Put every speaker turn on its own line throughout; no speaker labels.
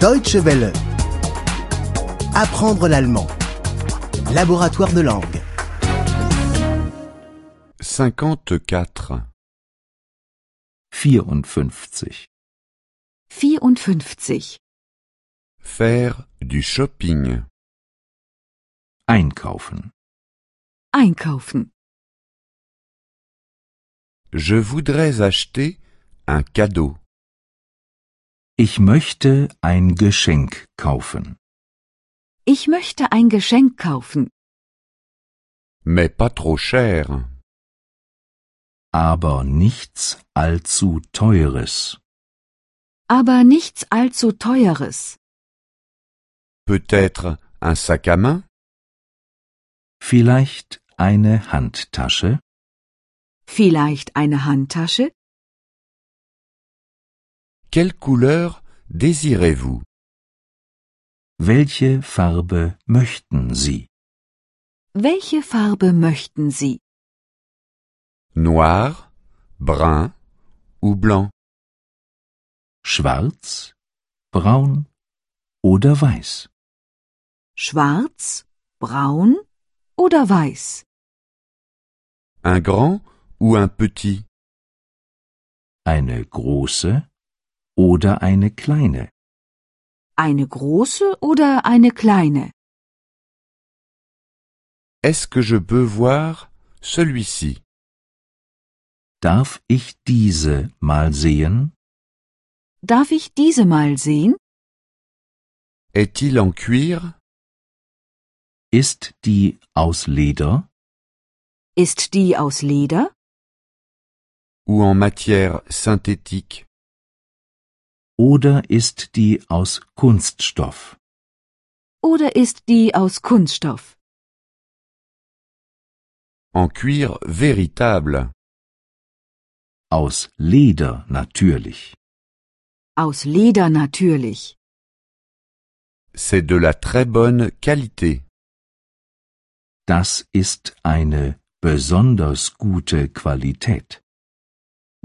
Deutsche Welle. Apprendre l'allemand. Laboratoire de langue.
54.
54.
54.
Faire du shopping.
Einkaufen.
Einkaufen.
Je voudrais acheter un cadeau.
Ich möchte ein Geschenk kaufen.
Ich möchte ein Geschenk kaufen,
Mais pas trop cher.
Aber nichts allzu teures.
aber nichts allzu teures.
Peut-être un sac à main
Vielleicht eine Handtasche?
Vielleicht eine Handtasche?
Quelle couleur désirez-vous
Welche Farbe möchten Sie?
Welche Farbe möchten Sie?
Noir, brun ou blanc
Schwarz, braun oder weiß?
Schwarz, braun oder weiß?
Un grand ou un petit
Eine große oder eine kleine?
Eine große oder eine kleine?
Est-ce que je peux voir celui-ci
Darf ich diese mal sehen?
Darf ich diese mal sehen?
Est-il en cuir
Ist die aus Leder
Ist die aus Leder
ou en matière synthétique
oder ist die aus Kunststoff?
oder ist die aus Kunststoff?
En cuir véritable
Aus Leder natürlich.
Aus Leder natürlich.
C'est de la très bonne qualité.
Das ist eine besonders gute Qualität.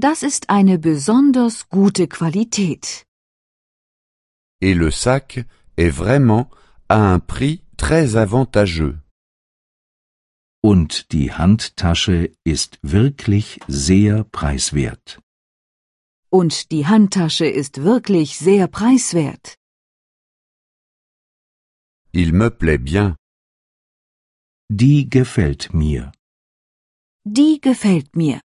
Das ist eine besonders gute Qualität.
Et le sac est vraiment à un prix très avantageux.
Und die Handtasche ist wirklich sehr preiswert.
Und die Handtasche ist wirklich sehr preiswert.
Il me plaît bien.
Die gefällt mir.
Die gefällt mir.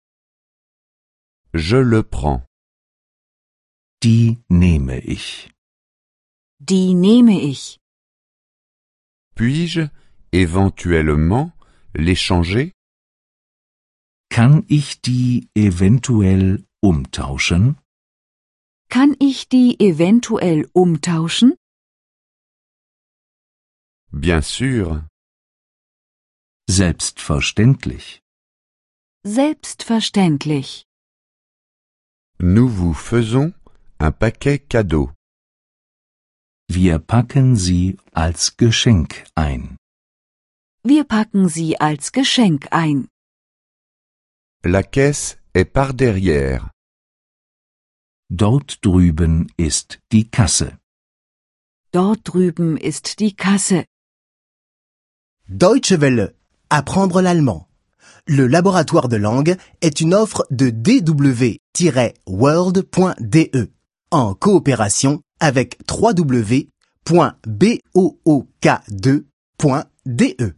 Je le prends.
Die nehme ich.
Die nehme ich.
Puis-je éventuellement l'échanger
Kann ich die eventuell umtauschen?
Kann ich die eventuell umtauschen?
Bien sûr.
Selbstverständlich.
Selbstverständlich.
Nous vous faisons un paquet cadeau.
Wir packen sie als Geschenk ein.
Wir packen sie als Geschenk ein.
La caisse est par derrière.
Dort drüben ist die Kasse.
Dort drüben ist die Kasse.
Deutsche Welle. Apprendre l'allemand. Le laboratoire de langue est une offre de dw-world.de en coopération avec www.book2.de.